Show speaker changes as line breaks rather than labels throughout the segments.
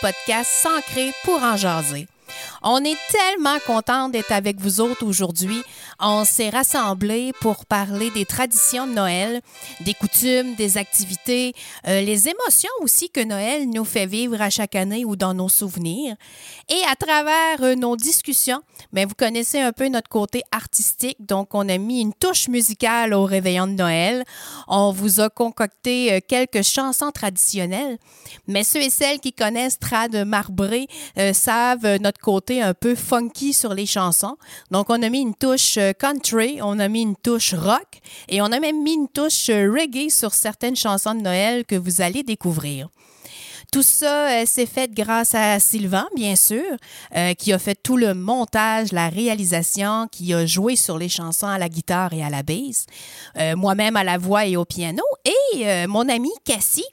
podcast Sancré pour en jaser. On est tellement content d'être avec vous autres aujourd'hui. On s'est rassemblés pour parler des traditions de Noël, des coutumes, des activités, euh, les émotions aussi que Noël nous fait vivre à chaque année ou dans nos souvenirs. Et à travers euh, nos discussions, mais ben, vous connaissez un peu notre côté artistique, donc on a mis une touche musicale au réveillon de Noël. On vous a concocté euh, quelques chansons traditionnelles, mais ceux et celles qui connaissent Trad Marbré savent notre côté un peu funky sur les chansons. Donc, on a mis une touche country, on a mis une touche rock et on a même mis une touche euh, reggae sur certaines chansons de Noël que vous allez découvrir. Tout ça euh, s'est fait grâce à Sylvain, bien sûr, qui a fait tout le montage, la réalisation, qui a joué sur les chansons à la guitare et à la basse, moi-même à la voix et au piano, et mon ami Cassie,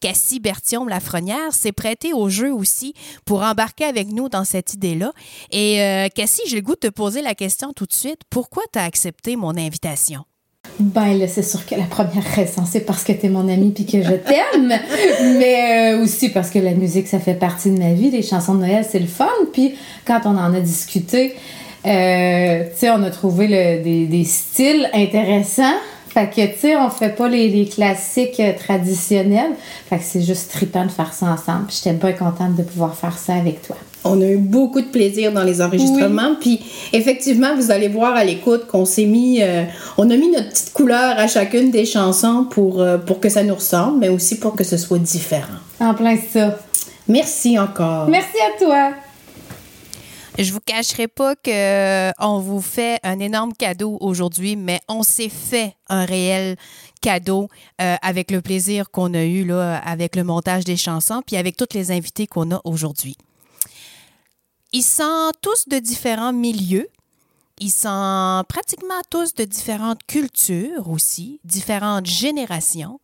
Cassie Bertium Lafrenière s'est prêtée au jeu aussi pour embarquer avec nous dans cette idée-là. Et euh, Cassie, j'ai le goût de te poser la question tout de suite. Pourquoi tu as accepté mon invitation?
Ben là, c'est sûr que la première raison, c'est parce que tu es mon ami puis que je t'aime, mais euh, aussi parce que la musique, ça fait partie de ma vie. Les chansons de Noël, c'est le fun. Puis quand on en a discuté, euh, tu sais, on a trouvé des, des, styles intéressants. Fait que, tu sais, on fait pas les, classiques euh, traditionnels. Fait que c'est juste trippant de faire ça ensemble. J'étais bien contente de pouvoir faire ça avec toi.
On a eu beaucoup de plaisir dans les enregistrements. Puis effectivement, vous allez voir à l'écoute qu'on s'est mis, euh, on a mis notre petite couleur à chacune des chansons pour, euh, pour que ça nous ressemble, mais aussi pour que ce soit différent.
En plein ça.
Merci encore.
Merci à toi.
Je vous cacherai pas que euh, on vous fait un énorme cadeau aujourd'hui, mais on s'est fait un réel cadeau euh, avec le plaisir qu'on a eu là, avec le montage des chansons, puis avec toutes les invités qu'on a aujourd'hui. Ils sont tous de différents milieux. Ils sont pratiquement tous de différentes cultures aussi, différentes générations,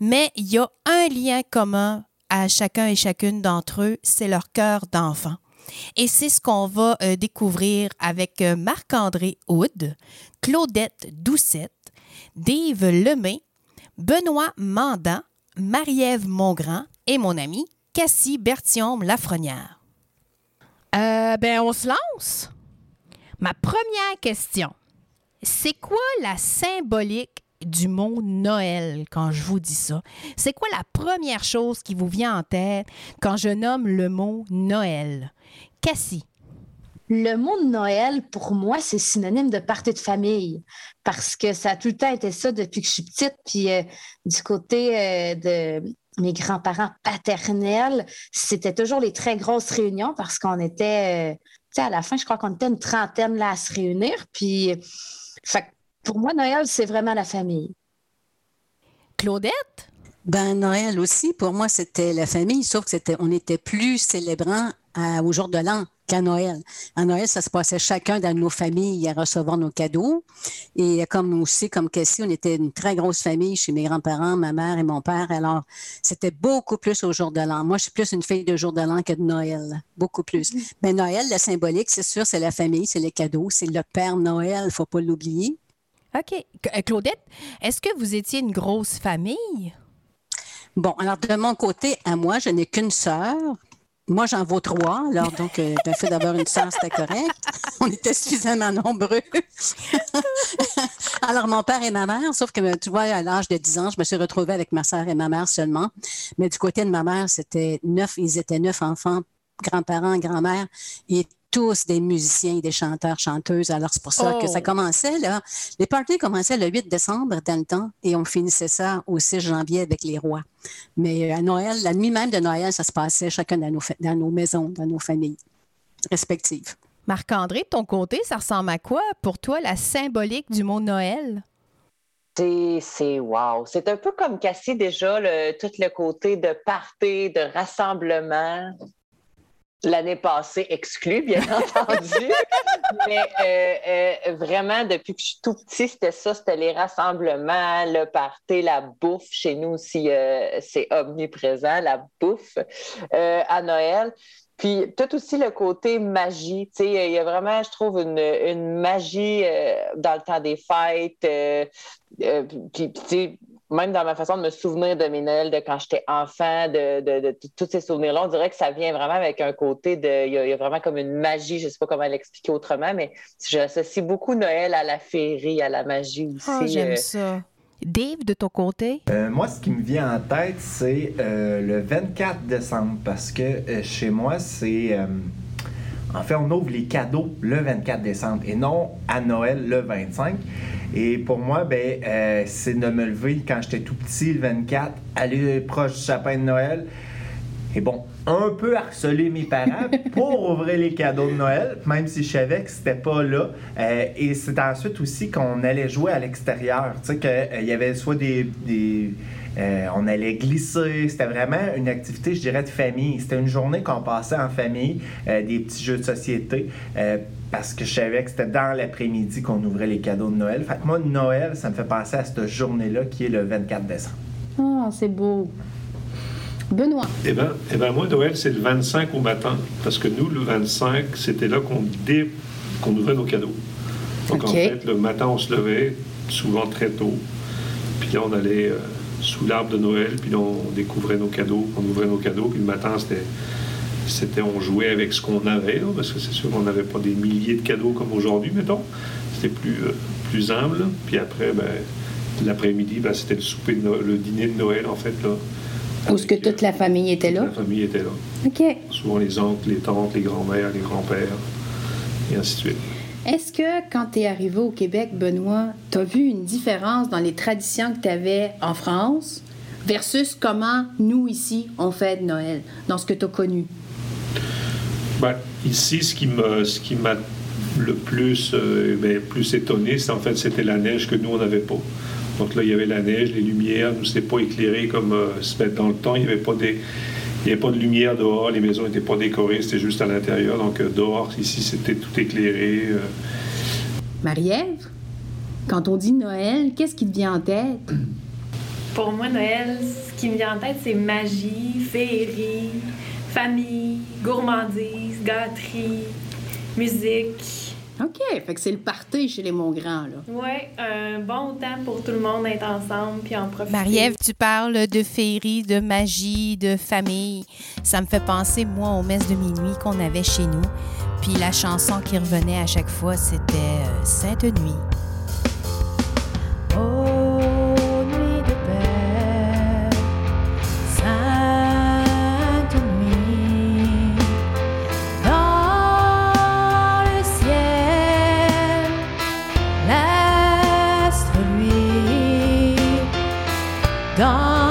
mais il y a un lien commun à chacun et chacune d'entre eux, c'est leur cœur d'enfant. Et c'est ce qu'on va euh, découvrir avec euh, Marc-André Houd, Claudette Doucette, Dave Lemay, Benoît Mandan, Marie-Ève et mon ami Cassie Bertium Lafrenière. Euh, ben, on se lance? Ma première question. C'est quoi la symbolique du mot Noël quand je vous dis ça? C'est quoi la première chose qui vous vient en tête quand je nomme le mot Noël? Cassie.
Le mot Noël, pour moi, c'est synonyme de partie de famille parce que ça a tout le temps été ça depuis que je suis petite. Puis euh, du côté euh, de mes grands-parents paternels, c'était toujours les très grosses réunions parce qu'on était, euh, tu sais, à la fin, je crois qu'on était une trentaine là à se réunir. Puis, fait, pour moi, Noël, c'est vraiment la famille.
Claudette?
Ben Noël aussi, pour moi, c'était la famille, sauf que c'était, on était plus célébrant au jour de l'an qu'à Noël. À Noël, ça se passait chacun dans nos familles à recevoir nos cadeaux. Et comme aussi, comme Cassie, on était une très grosse famille chez mes grands-parents, ma mère et mon père. Alors, c'était beaucoup plus au jour de l'an. Moi, je suis plus une fille de jour de l'an que de Noël. Beaucoup plus. Mm-hmm. Mais Noël, le symbolique, c'est sûr, c'est la famille, c'est les cadeaux, c'est le Père Noël, il faut pas l'oublier.
OK. Euh, Claudette, est-ce que vous étiez une grosse famille?
Bon, alors de mon côté, à moi, je n'ai qu'une sœur. Moi, j'en vaux trois. Alors, donc, euh, le fait d'avoir une sœur, c'était correct. On était suffisamment nombreux. alors, mon père et ma mère, sauf que, tu vois, à l'âge de 10 ans, je me suis retrouvée avec ma sœur et ma mère seulement. Mais du côté de ma mère, c'était neuf, ils étaient neuf enfants, grands-parents, grand-mère. Et tous des musiciens et des chanteurs, chanteuses. Alors, c'est pour ça que ça oh. commençait, là. Les parties commençaient le 8 décembre dans le temps et on finissait ça au 6 janvier avec les rois. Mais euh, à Noël, la nuit même de Noël, ça se passait chacun dans nos, dans nos maisons, dans nos familles respectives.
Marc-André, de ton côté, ça ressemble à quoi pour toi la symbolique du mot Noël?
C'est wow. C'est un peu comme Cassie déjà, le, tout le côté de party, de rassemblement l'année passée exclue, bien entendu. Mais euh, euh, vraiment, depuis que je suis tout petit, c'était ça, c'était les rassemblements, le party, la bouffe. Chez nous aussi, euh, c'est omniprésent, la bouffe à Noël. Puis tout aussi le côté magie. Il y a vraiment, je trouve, une, une magie dans le temps des fêtes. puis, même dans ma façon de me souvenir de mes Noëls, de quand j'étais enfant, de, de, de, tous ces souvenirs-là, on dirait que ça vient vraiment avec un côté de. Il y, a, vraiment comme une magie, je ne sais pas comment l'expliquer autrement, mais j'associe beaucoup Noël à la féerie, à la magie aussi.
Oh, j'aime ça. Dave, de ton côté?
Euh, moi, ce qui me vient en tête, c'est euh, le 24 décembre, parce que euh, chez moi, c'est. En fait, on ouvre les cadeaux le 24 décembre et non à Noël le 25. Et pour moi, ben, euh, c'est de me lever quand j'étais tout petit, le 24, aller proche du sapin de Noël. Et bon, un peu harceler mes parents pour ouvrir les cadeaux de Noël, même si je savais que c'était pas là. Euh, et c'est ensuite aussi qu'on allait jouer à l'extérieur. Tu sais, qu'il euh, y avait soit des. On allait glisser. C'était vraiment une activité, je dirais, de famille. C'était une journée qu'on passait en famille, des petits jeux de société parce que je savais que c'était dans l'après-midi qu'on ouvrait les cadeaux de Noël. Fait que moi, Noël, ça me fait penser à cette journée-là qui est le 24 décembre.
Ah, c'est beau. Benoît.
Eh bien, eh ben moi, Noël, c'est le 25 au matin. Parce que nous, le 25, c'était là qu'on dé... qu'on ouvrait nos cadeaux. Donc, en fait, le matin, on se levait, souvent très tôt. Puis là, on allait euh, sous l'arbre de Noël, puis là, on découvrait nos cadeaux, on ouvrait nos cadeaux. Puis le matin, c'était c'était on jouait avec ce qu'on avait, parce que c'est sûr qu'on n'avait pas des milliers de cadeaux comme aujourd'hui, mettons. C'était plus, euh, plus humble. Puis après, ben, l'après-midi, ben, c'était le souper, le dîner de Noël, en fait. Là,
Où est-ce que toute la famille était là?
La famille était là.
OK.
Souvent les oncles, les tantes, les grands-mères, les grands-pères, et ainsi de suite.
Est-ce que quand tu es arrivé au Québec, Benoît, tu as vu une différence dans les traditions que tu avais en France versus comment nous, ici, on fait de Noël, dans ce que tu as connu?
Ben, ici, ce qui m'a, le plus, euh, ben, plus étonné, c'est en fait c'était la neige que nous on n'avait pas. Donc là, il y avait la neige, les lumières, nous c'était pas éclairé comme euh, dans le temps. Il n'y avait pas des, il y avait pas de lumière dehors, les maisons n'étaient pas décorées, c'était juste à l'intérieur. Donc euh, dehors, ici, c'était tout éclairé.
Marie-Ève, quand on dit Noël, qu'est-ce qui te vient en tête?
Pour moi, Noël, ce qui me vient en tête, c'est magie, féerie, famille, gourmandise, gâterie, musique.
OK, fait que c'est le party chez les Montgrands, là.
Oui, un bon temps pour tout le monde d'être ensemble puis en profiter.
Marie-Ève, tu parles de féerie, de magie, de famille. Ça me fait penser, moi, aux messes de minuit qu'on avait chez nous. Puis la chanson qui revenait à chaque fois, c'était euh, Sainte Nuit. que God.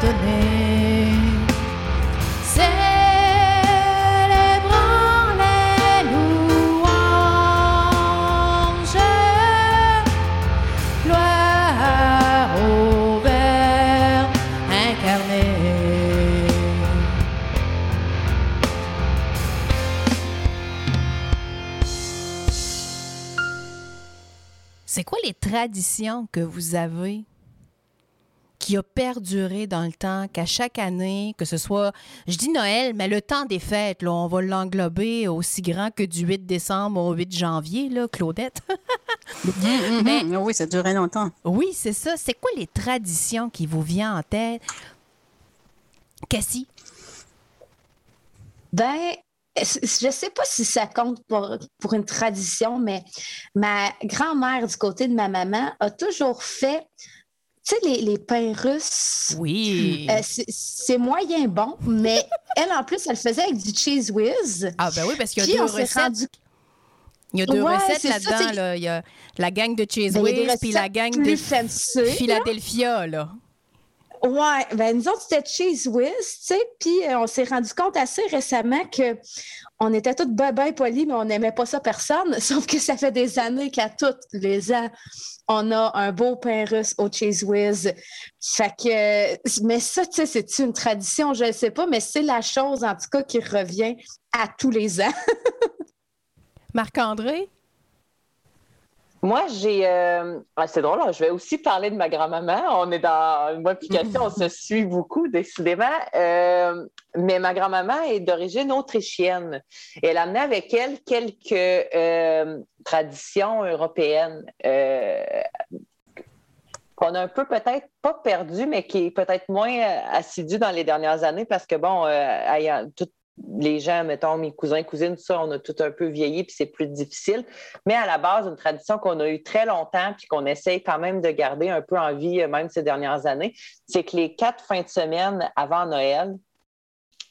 Donné. Célébrons les louanges, gloire au Verbe incarné. C'est quoi les traditions que vous avez qui a perduré dans le temps, qu'à chaque année, que ce soit, je dis Noël, mais le temps des fêtes, là, on va l'englober aussi grand que du 8 décembre au 8 janvier, là, Claudette. Mais-
Mhm. Oui, ça durait longtemps.
oui, c'est ça. C'est quoi les traditions qui vous viennent en tête? Cassie?
Ben, je sais pas si ça compte pour, pour une tradition, mais ma grand-mère du côté de ma maman a toujours fait, tu sais, les, les pains russes.
Oui.
Euh, c'est- moyen bon, mais elle, en plus, elle faisait avec du cheese whiz.
Ah ben oui, parce qu'il y a deux recettes.
rendu
Il y a deux
Ouais,
recettes là-dedans. là. Il y a la gang de Cheese
Ben,
Whiz puis la gang de
fancy.
Philadelphia, là.
Ouais, ben nous autres, c'était Cheese Whiz, tu sais, puis euh, on s'est rendu compte assez récemment que on était tous ben, ben polis, mais on n'aimait pas ça personne, sauf que ça fait des années qu'à tous les ans, on a un beau pain russe au Cheese Whiz. Fait que, mais ça, tu sais, c'est une tradition, je ne sais pas, mais c'est la chose, en tout cas, qui revient à tous les ans.
Marc-André?
Moi, j'ai. euh, ah, c'est drôle, hein, je vais aussi parler de ma grand-maman. On est dans puis Cathy, on se suit beaucoup, décidément. Euh, mais ma grand-maman est d'origine autrichienne. Et elle a amené avec elle quelques euh, traditions européennes. qu'on a un peu peut-être pas perdu, mais qui est peut-être moins assidu dans les dernières années parce que, bon, euh, ayant tout- les gens, mettons, mes cousins, cousines, tout ça, on a tout un peu vieilli, puis c'est plus difficile. Mais à la base, une tradition qu'on a eue très longtemps, puis qu'on essaye quand même de garder un peu en vie, euh, même ces dernières années, c'est que les quatre fins de semaine avant Noël,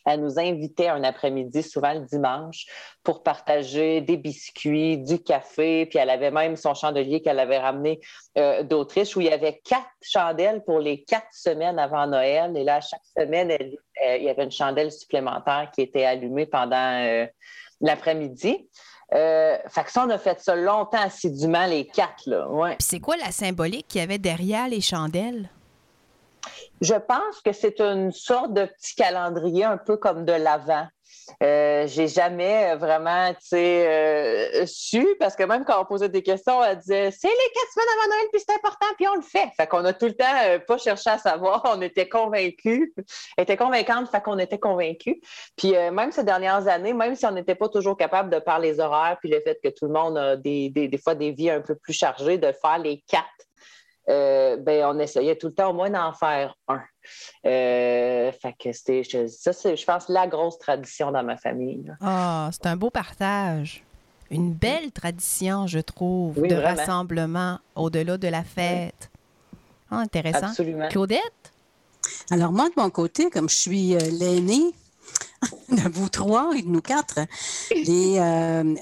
elle nous invitait un après-midi, souvent le dimanche, pour partager des biscuits, du café, puis elle avait même son chandelier qu'elle avait ramené euh, d'Autriche, où il y avait quatre chandelles pour les quatre semaines avant Noël. Et là, chaque semaine, euh, il y avait une chandelle supplémentaire qui était allumée pendant euh, l'après-midi. Euh, fait que ça, on a fait ça longtemps assidûment, les quatre, là.
C'est quoi la symbolique qu'il y avait derrière les chandelles?
Je pense que c'est une sorte de petit calendrier un peu comme de l'Avent. Euh, j'ai jamais vraiment euh, su, parce que même quand on posait des questions, elle disait c'est les quatre semaines avant Noël, puis c'est important, puis on le fait. Fait qu'on a tout le temps euh, pas cherché à savoir, on était convaincus. Elle était convaincante, fait qu'on était convaincus. Puis euh, même ces dernières années, même si on n'était pas toujours capable de par les horaires, puis le fait que tout le monde a des, des, des fois des vies un peu plus chargées, de faire les quatre euh, ben, on essayait tout le temps au moins d'en faire un. Euh, fait que c'était, je- ça, c'est, je pense, la grosse tradition dans ma famille.
Ah, c'est un beau partage. Une belle tradition, je trouve,
Oui,
de
vraiment.
rassemblement au-delà de la fête. Ah, intéressant.
Absolument.
Claudette?
Alors, moi, de mon côté, comme je suis euh, l'aînée de vous trois et de nous quatre, les, euh,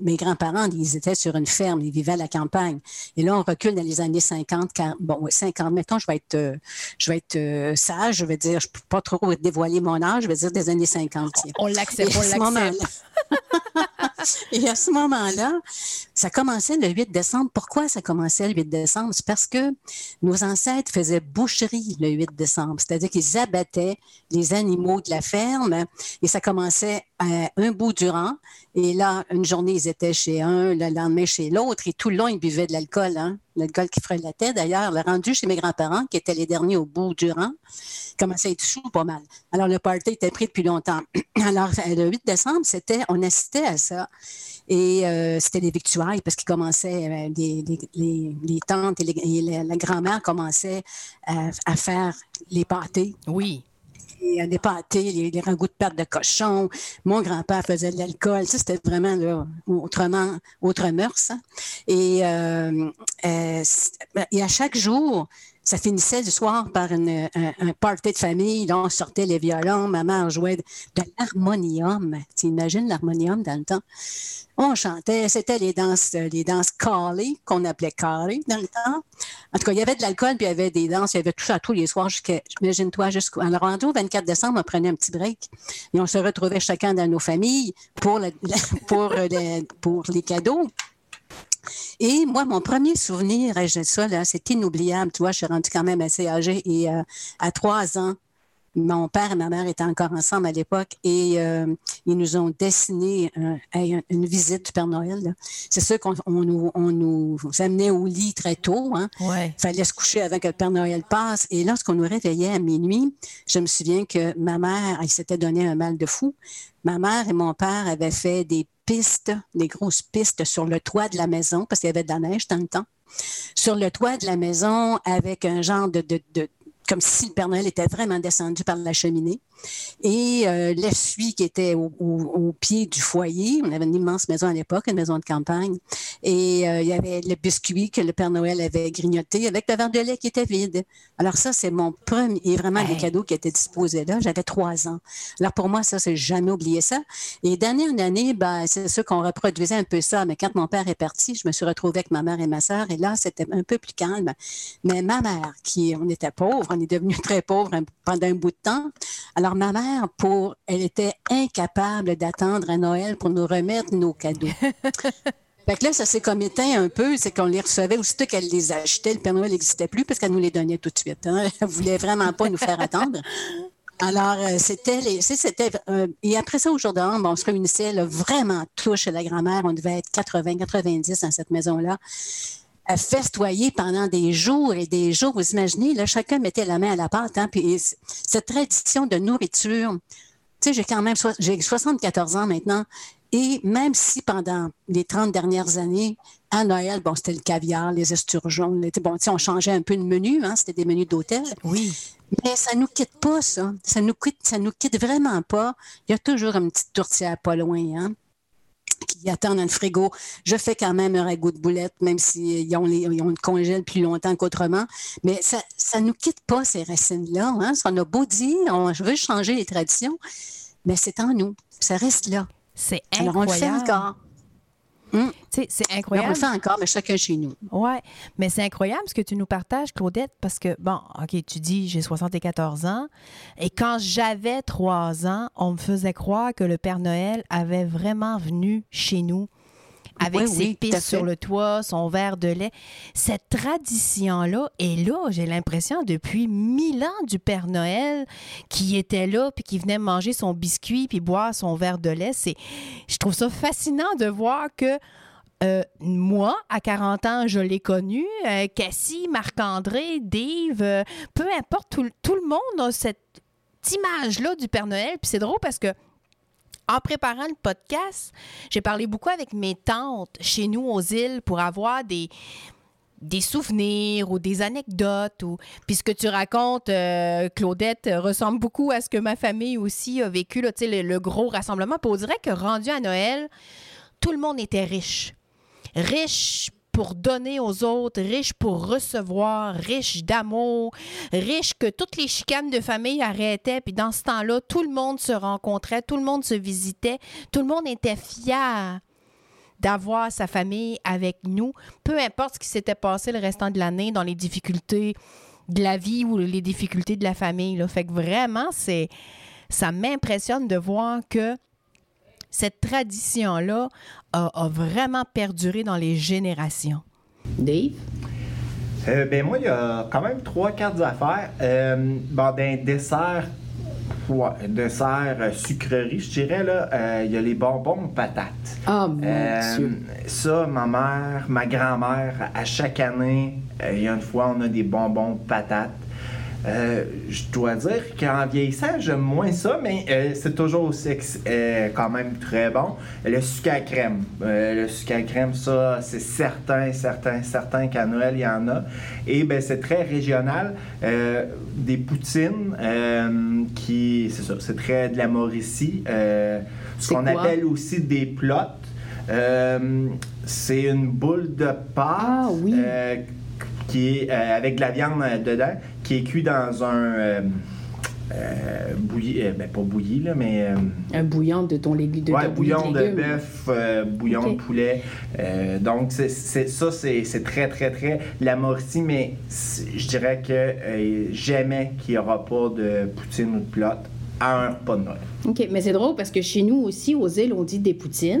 mes grands-parents, ils étaient sur une ferme, ils vivaient à la campagne. Et là, on recule dans les années 50, car- bon, ouais, 50, mettons, je vais être, euh, je vais être euh, sage, je vais dire, je ne peux pas trop dévoiler mon âge, je vais dire des années 50. tiens.
On l'accepte,
Et
on
ce
l'accepte.
Et à ce moment-là, ça commençait le 8 décembre. Pourquoi ça commençait le 8 décembre? C'est parce que nos ancêtres faisaient boucherie le 8 décembre, c'est-à-dire qu'ils abattaient les animaux de la ferme et ça commençait un bout du rang. Et là, une journée, ils étaient chez un, le lendemain chez l'autre et tout le long, ils buvaient de l'alcool. Hein? L'alcool qui tête, d'ailleurs, le rendu chez mes grands-parents, qui étaient les derniers au bout du rang, commençait à être sous pas mal. Alors, le party était pris depuis longtemps. Alors, le 8 décembre, c'était, on assistait à ça. Et euh, c'était des victuailles parce qu'ils commençaient, euh, les, tantes et, la, grand-mère commençaient à, faire les pâtés.
Oui.
Et des pâtés, les, les de pâte de cochon. Mon grand-père faisait de l'alcool. Ça, c'était vraiment là, autrement, autre mœurs. Hein. Et, euh, et à chaque jour, ça finissait du soir par une, un, party de famille. Là, on sortait les violons. Ma mère jouait de, l'harmonium. Tu imagines l'harmonium dans le temps? On chantait. C'était les danses, les danses qu'on appelait carrées dans le temps. En tout cas, il y avait de l'alcool, puis il y avait des danses. Il y avait tout ça tous les soirs. Imagine-toi, jusqu'au. Alors, rendu au 24 décembre, on prenait un petit break. Et on se retrouvait chacun dans nos familles pour, pour les cadeaux. Et moi, mon premier souvenir, ça, là, c'est inoubliable. Tu vois, je suis rendue quand même assez âgée et euh, à trois ans, mon père et ma mère étaient encore ensemble à l'époque et euh, ils nous ont dessiné une visite du Père Noël. C'est sûr qu'on nous, on nous amenait au lit très tôt. Hein.
Ouais.
fallait se coucher avant que le Père Noël passe. Et lorsqu'on nous réveillait à minuit, je me souviens que ma mère, elle s'était donné un mal de fou. Ma mère et mon père avaient fait des pistes, des grosses pistes sur le toit de la maison, parce qu'il y avait de la neige dans le temps, sur le toit de la maison avec un genre de, comme si le Père Noël était vraiment descendu par la cheminée. Et euh, l'essuie qui était au, pied du foyer, on avait une immense maison à l'époque, une maison de campagne, et euh, il y avait le biscuit que le Père Noël avait grignoté avec le verre de lait qui était vide. Alors ça, c'est mon premier, et vraiment des cadeaux qui étaient disposés là. J'avais trois ans. Alors pour moi, ça, c'est jamais oublié ça. Et d'année en année, ben, c'est sûr qu'on reproduisait un peu ça. Mais quand mon père est parti, je me suis retrouvée avec ma mère et ma sœur, et là, c'était un peu plus calme. Mais ma mère, qui, on était pauvre, est devenu très pauvre pendant un bout de temps. Alors ma mère, pour, elle était incapable d'attendre à Noël pour nous remettre nos cadeaux. Fait que là, ça s'est comme éteint un peu, c'est qu'on les recevait aussitôt qu'elle les achetait. Le Père Noël n'existait plus parce qu'elle nous les donnait tout de suite. Hein. Elle voulait vraiment pas nous faire attendre. Alors, euh, c'était les, c'était, euh, et après ça, au jour de on se réunissait vraiment tous chez la grand-mère. On devait être 80, 90 dans cette maison-là festoyer pendant des jours et des jours. Vous imaginez, là, chacun mettait la main à la pâte. Hein, puis cette tradition de nourriture, tu sais, j'ai quand même j'ai 74 ans maintenant. Et même si pendant les 30 dernières années, à Noël, bon, c'était le caviar, les esturgeons, bon, on changeait un peu le menu, hein, c'était des menus d'hôtel.
Oui.
Mais ça nous quitte pas, ça. Ça nous quitte, ça nous quitte vraiment pas. Il y a toujours une petite tourtière pas loin, hein qui attendent dans le frigo. Je fais quand même un ragoût de boulettes, même s'ils ont, les, ils ont le congèle plus longtemps qu'autrement. Mais ça ne nous quitte pas, ces racines-là. Hein? On a beau dire, on veut changer les traditions, mais c'est en nous. Ça reste là.
C'est incroyable. Alors, on le fait encore.
Hmm.
C'est incroyable.
on le fait encore, mais chacun chez nous.
Oui, mais c'est incroyable ce que tu nous partages, Claudette, parce que, bon, OK, tu dis j'ai 74 ans, et quand j'avais 3 ans, on me faisait croire que le Père Noël avait vraiment venu chez nous avec ses pistes sur le toit, son verre de lait. Cette tradition-là est là, j'ai l'impression, depuis mille ans du Père Noël qui était là, puis qui venait manger son biscuit, puis boire son verre de lait. C'est, je trouve ça fascinant de voir que euh, moi, à 40 ans, je l'ai connu. Euh, Cassie, Marc-André, Dave, euh, peu importe, tout, tout, le monde a cette image-là du Père Noël. Puis c'est drôle parce que en préparant le podcast, j'ai parlé beaucoup avec mes tantes chez nous aux îles pour avoir des, des souvenirs ou des anecdotes. Ou... Puis ce que tu racontes, euh, Claudette, ressemble beaucoup à ce que ma famille aussi a vécu, là, le, le gros rassemblement. Puis on dirait que rendu à Noël, tout le monde était riche. Riche pour donner aux autres, riche pour recevoir, riche d'amour, riche que toutes les chicanes de famille arrêtaient. Puis dans ce temps-là, tout le monde se rencontrait, tout le monde se visitait, tout le monde était fier d'avoir sa famille avec nous, peu importe ce qui s'était passé le restant de l'année dans les difficultés de la vie ou les difficultés de la famille. Là. Fait que vraiment, c'est ça m'impressionne de voir que
cette tradition-là a, a vraiment perduré dans les générations?
Dave?
Euh, ben moi, il y a quand même trois, quatre affaires. Euh, bon, d'un dessert, ouais, dessert euh, sucrerie, je dirais, là, euh, il y a les bonbons patates.
Ah, mon
Euh,
Dieu.
ça, ma mère, ma grand-mère, à chaque année, euh, il y a une fois, on a des bonbons patates. Euh, je dois dire qu'en vieillissant, j'aime moins ça, mais euh, c'est toujours aussi euh, quand même très bon. Le sucre à crème. Le sucre à crème, ça, c'est certain, certain, certain qu'à Noël, il y en a. Et ben, c'est très régional. Des poutines, qui, c'est ça, c'est très de la Mauricie. Ce qu'on appelle aussi des plottes. Euh, c'est une boule de pâte
Ah, oui.
qui est avec de la viande dedans, qui est cuit dans un euh, euh, bouilli, euh, ben pas bouilli là, mais euh,
Un bouillon de ton légume. De
ouais,
bouillon
de bœuf, bouillon de poulet. Donc c'est, ça c'est, très très très la Mauricie, mais je dirais que jamais qu'il n'y aura pas de poutine ou de plotte à un repas de Noël.
OK, mais c'est drôle parce que chez nous aussi, aux îles, on dit des poutines,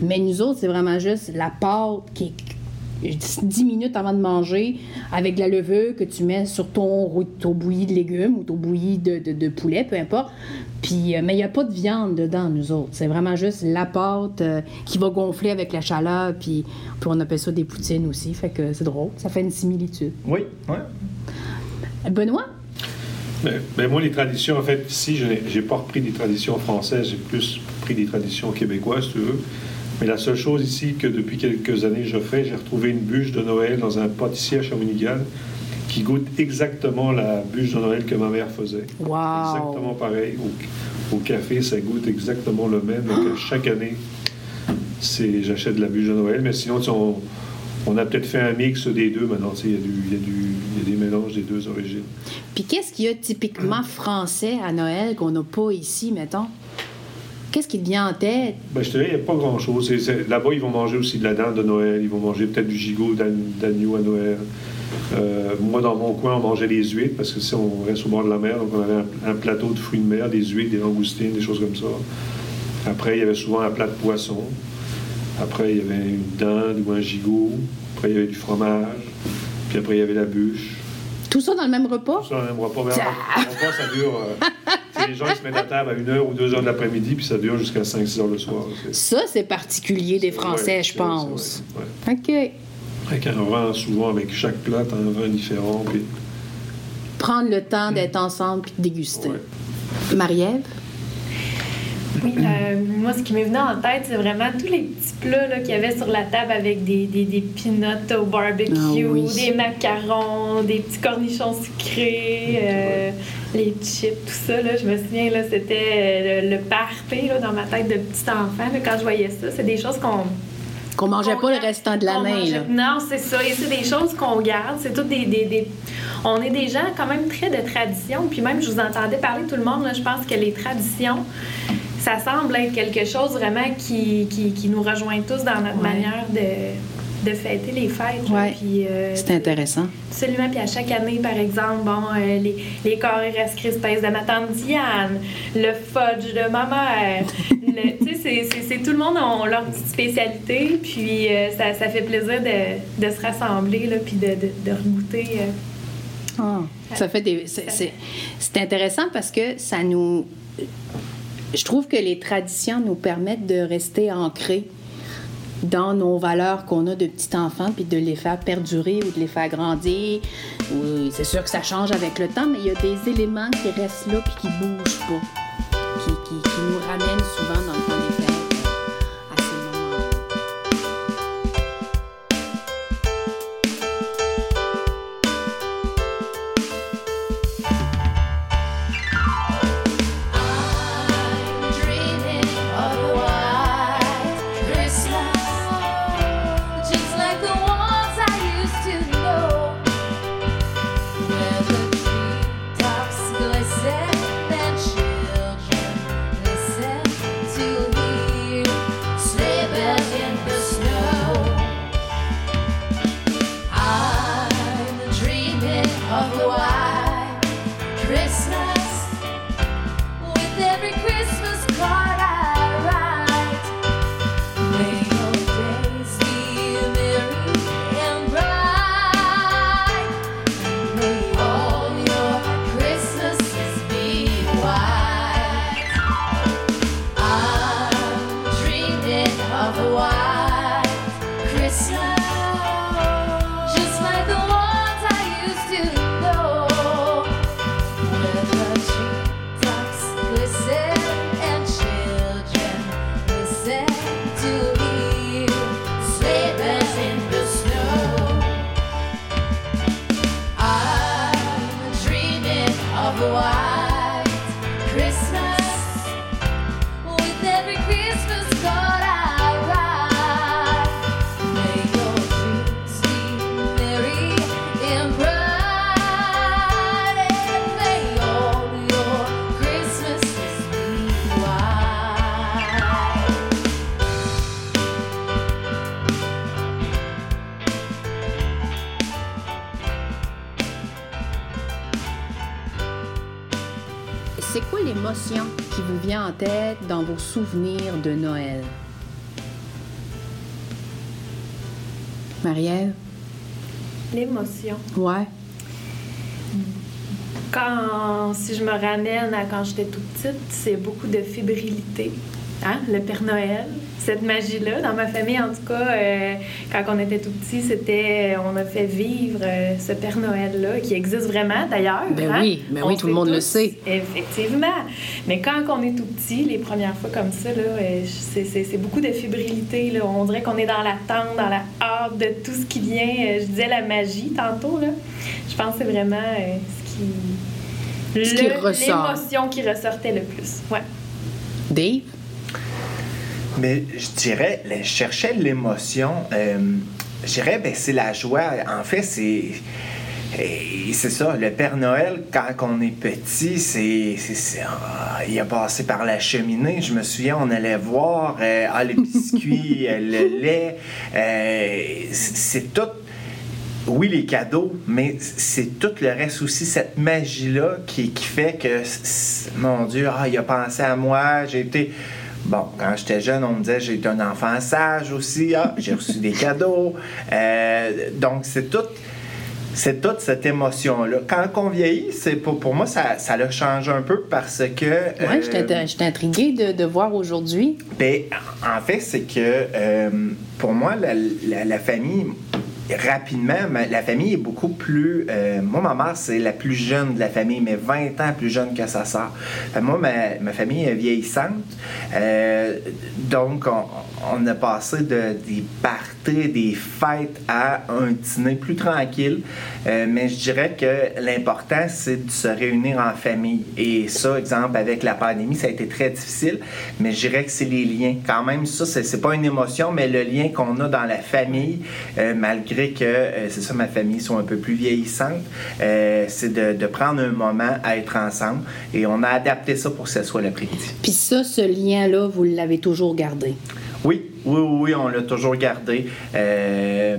mais nous autres, c'est vraiment juste la pâte qui est 10 minutes avant de manger avec de la levure que tu mets sur ton, ton bouilli de légumes ou ton bouilli de, de- de poulet, peu importe. Puis, euh, mais il n'y a pas de viande dedans, nous autres. C'est vraiment juste la pâte euh, qui va gonfler avec la chaleur, puis, puis on appelle ça des poutines aussi. Fait que c'est drôle, ça fait une similitude.
Oui, ouais.
Benoît?
Mais, mais moi, les traditions, en fait, ici, je n'ai j'ai pas repris des traditions françaises, j'ai plus pris des traditions québécoises, si tu veux. Mais la seule chose ici que depuis quelques années je fais, j'ai retrouvé une bûche de Noël dans un pâtissier à Shawinigan qui goûte exactement la bûche de Noël que ma mère faisait.
Wow!
Exactement pareil. Au, au café, ça goûte exactement le même. Donc, à chaque année, c'est, j'achète de la bûche de Noël. Mais sinon, on, on a peut-être fait un mix des deux maintenant. Il y, y, a du- il y a des mélanges des deux origines.
Puis qu'est-ce qu'il y a typiquement français à Noël qu'on n'a pas ici, mettons? Qu'est-ce qui te vient en tête?
Ben, je te dis, il n'y a pas grand-chose. Là-bas, ils vont manger aussi de la dinde de Noël. Ils vont manger peut-être du gigot d'ag- d'agneau à Noël. Euh, moi, dans mon coin, on mangeait des huîtres parce que si on reste au bord de la mer, donc on avait un, un plateau de fruits de mer, des huîtres, des langoustines, des choses comme ça. Après, il y avait souvent un plat de poisson. Après, il y avait une dinde ou un gigot. Après, il y avait du fromage. Puis après, il y avait la bûche.
Tout ça dans le même repas?
Ça, on n'aimera pas. Mais en- en repas, ça dure. euh, les gens, ils se mettent à table à 1h ou 2h de l'après-midi, puis ça dure jusqu'à 5-6 heures le soir.
Ça, c'est particulier des Français,
Ouais,
je pense.
ouais.
OK.
Avec un vin, souvent avec chaque plat, un vin différent. Puis,
Prendre le temps d'être ensemble puis de déguster.
ouais.
Marie-Ève?
Oui, euh, moi, ce qui m'est venu en tête, c'est vraiment tous les petits plats qu'il y avait sur la table avec des, des, des peanuts au barbecue,
Ah oui.
des macarons, des petits cornichons sucrés, euh, les chips, tout ça. Là, je me souviens, là, c'était euh, le, le party là, dans ma tête de petit enfant. là, quand je voyais ça, c'est des choses qu'on
Qu'on mangeait pas le restant de l'année.
mangeait-. Non, c'est ça. Et c'est des choses qu'on garde. C'est toutes des, des, des- On est des gens quand même très de tradition. Puis même, je vous entendais parler tout le monde. Là, je pense que les traditions, ça semble être quelque chose vraiment qui, qui, qui nous rejoint tous dans notre
Ouais.
manière de, de fêter les fêtes.
Ouais.
Euh,
C'est intéressant.
Absolument. Puis à chaque année, par exemple, bon, euh, les, les carrés Rice Krispies de ma tante Diane, le fudge de ma mère. tu sais, c'est- tout le monde a leur petite spécialité. Puis euh, ça, ça fait plaisir de, de se rassembler, là, puis de, de, de regoûter. euh.
Ah, ça fait des. c'est intéressant parce que ça nous. Je trouve que les traditions nous permettent de rester ancrés dans nos valeurs qu'on a de petit enfant, puis de les faire perdurer ou de les faire grandir. Oui, c'est sûr que ça change avec le temps, mais il y a des éléments qui restent là puis qui bougent pas, qui, qui, qui nous ramènent dans
vos souvenirs de Noël? Marie-Ève?
L'émotion.
Ouais.
Quand, si je me ramène à quand j'étais toute petite, c'est beaucoup de fébrilité. Hein? Le Père Noël, cette magie-là. Dans ma famille, en tout cas, euh, quand on était tout petit, c'était, on a fait vivre euh, ce Père Noël-là, qui existe vraiment d'ailleurs.
Ben
hein?
oui, ben
On
oui, tout le monde le sait.
Effectivement. Mais quand on est tout petit, les premières fois comme ça, euh, c'est, beaucoup de fébrilité. Là. On dirait qu'on est dans l'attente, dans la hâte de tout ce qui vient. Euh, Je disais la magie tantôt. Là. Je pense que c'est vraiment euh, ce qui.
Ce qui
le-
ressort.
L'émotion qui ressortait le plus. Ouais.
Dave?
Mais je dirais, je cherchais l'émotion. euh, je dirais, ben, c'est la joie. En fait, c'est. C'est ça, le Père Noël, quand on est petit, c'est. ah, il a passé par la cheminée. Je me souviens, on allait voir euh, ah, les biscuits, euh, le lait. c'est tout. Oui, les cadeaux, mais c'est tout le reste aussi, cette magie-là qui, fait que, mon Dieu, ah, il a pensé à moi, j'ai été... Bon, quand j'étais jeune, on me disait j'ai été un enfant sage aussi, ah, j'ai reçu des cadeaux. Euh, donc, c'est tout... C'est toute cette émotion-là. Quand on vieillit, c'est pour, pour moi, ça, ça le change un peu parce que...
Ouais,
euh,
j'étais j'étais intriguée de, de voir aujourd'hui.
ben, en fait, c'est que euh, pour moi, la, la- la famille, rapidement, la famille est beaucoup plus. euh, moi, ma mère, c'est la plus jeune de la famille, mais 20 ans plus jeune que sa sœur. Moi, ma, ma famille est vieillissante. Euh, donc, on, on a passé de, des parties, des fêtes à un dîner plus tranquille. Euh, mais je dirais que l'important, c'est de se réunir en famille. Et ça, exemple, avec la pandémie, ça a été très difficile. Mais je dirais que c'est les liens. Quand même, ça, c'est, pas une émotion, mais le lien qu'on a dans la famille, euh, malgré que, euh, c'est ça, ma famille soit un peu plus vieillissante, c'est de, de prendre un moment à être ensemble. Et on a adapté ça pour que ce soit l'après-midi.
Puis ça, ce lien-là, vous l'avez toujours gardé?
Oui, oui, oui, oui, on l'a toujours gardé. Euh,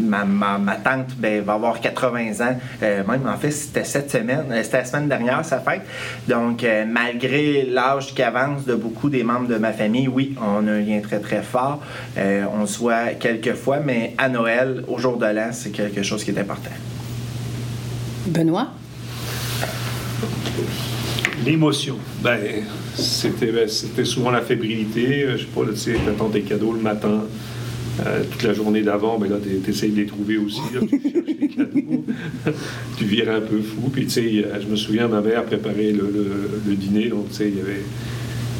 ma, ma, ma tante ben, va avoir 80 ans. Euh, même, en fait, c'était cette semaine, euh, c'était la semaine dernière, sa fête. Donc, euh, malgré l'âge qui avance de beaucoup des membres de ma famille, oui, on a un lien très, très fort. Euh, on se voit quelques fois, mais à Noël, au jour de l'an, c'est quelque chose qui est important.
Benoît?
L'émotion. Ben, c'était, ben, c'était souvent la fébrilité. Euh, Je sais pas, tu sais, t'attends tes cadeaux le matin. euh, toute la journée d'avant, ben là, tu essayes de les trouver aussi. là, tu cherches les cadeaux. tu vires un peu fou. Puis, tu sais, je me souviens, ma mère préparait le, le- le dîner. Donc, tu sais, il y avait.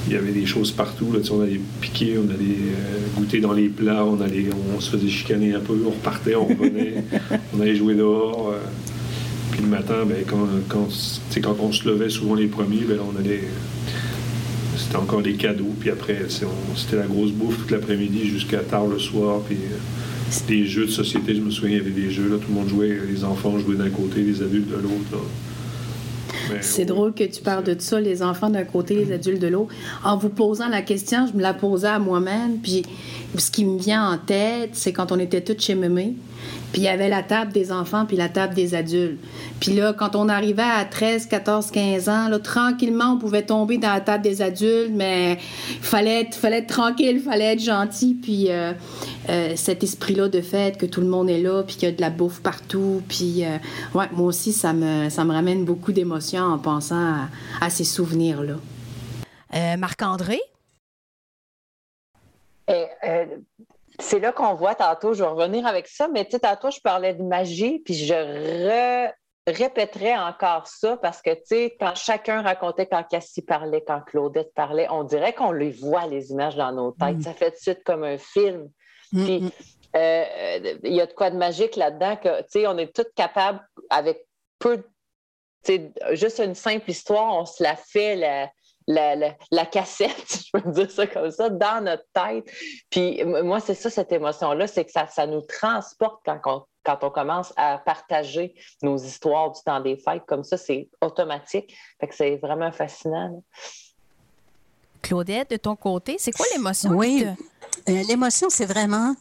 Il y avait des choses partout. Là, on allait piquer, on allait euh, goûter dans les plats, on, allait, on se faisait chicaner un peu, on repartait, on revenait, on allait jouer dehors. euh, puis le matin, ben, quand, quand, quand on se levait, souvent les premiers, ben, là, on allait. C'était encore des cadeaux. Puis après, c'était la grosse bouffe toute l'après-midi jusqu'à tard le soir. Puis euh, des jeux de société, je me souviens, il y avait des jeux. Là, tout le monde jouait, les enfants jouaient d'un côté, les adultes de l'autre.
C'est
ouais,
drôle que tu parles de ça, les enfants d'un côté, les adultes de l'autre. En vous posant la question, je me la posais à moi-même, puis ce qui me vient en tête, c'est quand on était tous chez Mémé, puis il y avait la table des enfants puis la table des adultes. Puis là, quand on arrivait à 13, 14, 15 ans, là, tranquillement, on pouvait tomber dans la table des adultes, mais il fallait être, fallait être tranquille, il fallait être gentil, puis euh, euh, cet esprit-là de fête, que tout le monde est là, puis qu'il y a de la bouffe partout, puis euh, ouais, moi aussi, ça me, ça me ramène beaucoup d'émotions en pensant à, à ces souvenirs-là.
Euh, Marc-André?
C'est là qu'on voit tantôt, je vais revenir avec ça, mais tu sais, tantôt, je parlais de magie, puis je re- répéterai encore ça parce que, tu sais, quand chacun racontait, quand Cassie parlait, quand Claudette parlait, on dirait qu'on les voit, les images dans nos têtes. Ça fait tout de suite comme un film. Puis, euh, euh, il y a de quoi de magique là-dedans que, tu sais, on est tous capables, avec peu, de- tu sais, juste une simple histoire, on se la fait, la, la, la, la cassette, si je peux dire ça comme ça, dans notre tête. Puis moi, c'est ça, cette émotion-là, c'est que ça, ça nous transporte quand on, quand on commence à partager nos histoires du temps des fêtes. Comme ça, c'est automatique. Fait que c'est vraiment fascinant. là.
Claudette, de ton côté, c'est quoi l'émotion?
Oui.
te-
Euh, L'émotion, c'est vraiment.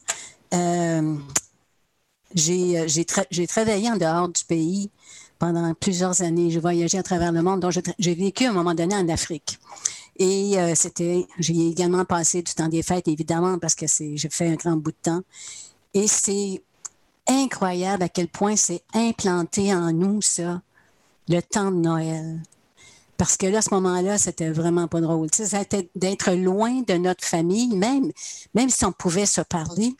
euh, j'ai, euh, j'ai, tra- j'ai travaillé en dehors du pays pendant plusieurs années. J'ai voyagé à travers le monde. Donc, j'ai, vécu à un moment donné en Afrique. Et euh, c'était, j'ai également passé du temps des fêtes, évidemment, parce que j'ai fait un grand bout de temps. Et c'est incroyable à quel point c'est implanté en nous, ça, le temps de Noël. Parce que là, à ce moment-là, c'était vraiment pas drôle. C'était d'être loin de notre famille, même, même si on pouvait se parler.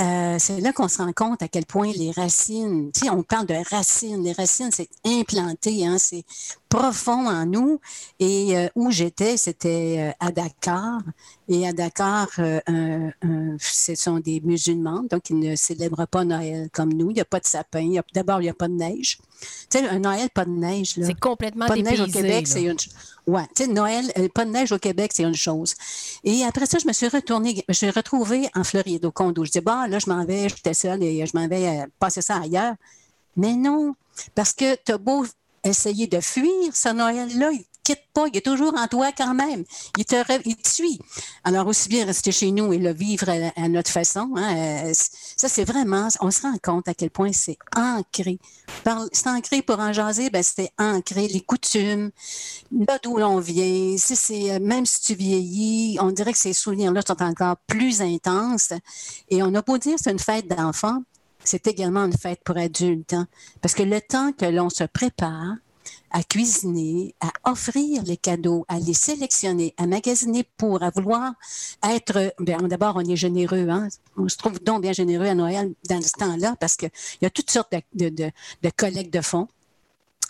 Euh, c'est là qu'on se rend compte à quel point les racines, tu sais, on parle de racines. Les racines, c'est implanté, hein, c'est profond en nous. Et euh, où j'étais, c'était euh, à Dakar. Et à Dakar, euh, ce sont des musulmans, donc ils ne célèbrent pas Noël comme nous. Il n'y a pas de sapin. D'abord, il n'y a pas de neige. Tu sais, un Noël, pas de neige. là.
C'est complètement
Pas de neige au Québec,
là.
c'est une. Ouais, tu sais, Noël, euh, pas de neige au Québec, c'est une chose. Et après ça, je me suis retournée, je me suis retrouvée en Floride, au condo. Je dis, bah, là, je m'en vais, j'étais seule et je m'en vais euh, passer ça ailleurs. Mais non, parce que tu as beau essayer de fuir ce Noël-là, quitte pas, il est toujours en toi quand même. Il te, suit. Alors, aussi bien rester chez nous et le vivre à, notre façon. hein, euh, ça, c'est vraiment, on se rend compte à quel point c'est ancré. C'est ancré pour en jaser, ben, c'était ancré, les coutumes, d'où l'on vient. C'est, euh, même si tu vieillis, on dirait que ces souvenirs-là sont encore plus intenses. Et on a beau dire c'est une fête d'enfants, c'est également une fête pour adultes. hein. Parce que le temps que l'on se prépare à cuisiner, à offrir les cadeaux, à les sélectionner, à magasiner pour, à vouloir être, bien, d'abord, on est généreux, hein. On se trouve donc bien généreux à Noël dans ce temps-là parce qu'il y a toutes sortes de, de, de, collectes de fonds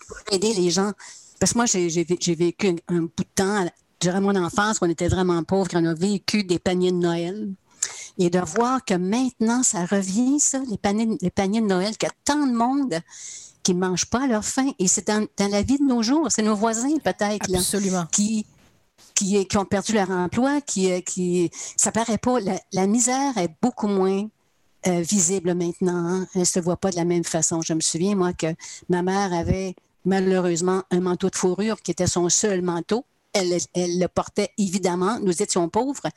pour aider les gens. Parce que moi, j'ai j'ai vé- j'ai vécu un, bout de temps, durant mon enfance, on était vraiment pauvres, qu'on a vécu des paniers de Noël. Et de voir que maintenant, ça revient, ça, les paniers, les paniers de Noël, qu'il y a tant de monde qui ne mangent pas à leur faim. Et c'est dans, dans la vie de nos jours. C'est nos voisins, peut-être, là, qui, qui, qui ont perdu leur emploi, qui, euh, qui ça paraît pas. La, la misère est beaucoup moins euh, visible maintenant. hein. Elle ne se voit pas de la même façon. Je me souviens, moi, que ma mère avait malheureusement un manteau de fourrure qui était son seul manteau. Elle, elle le portait évidemment. Nous étions pauvres.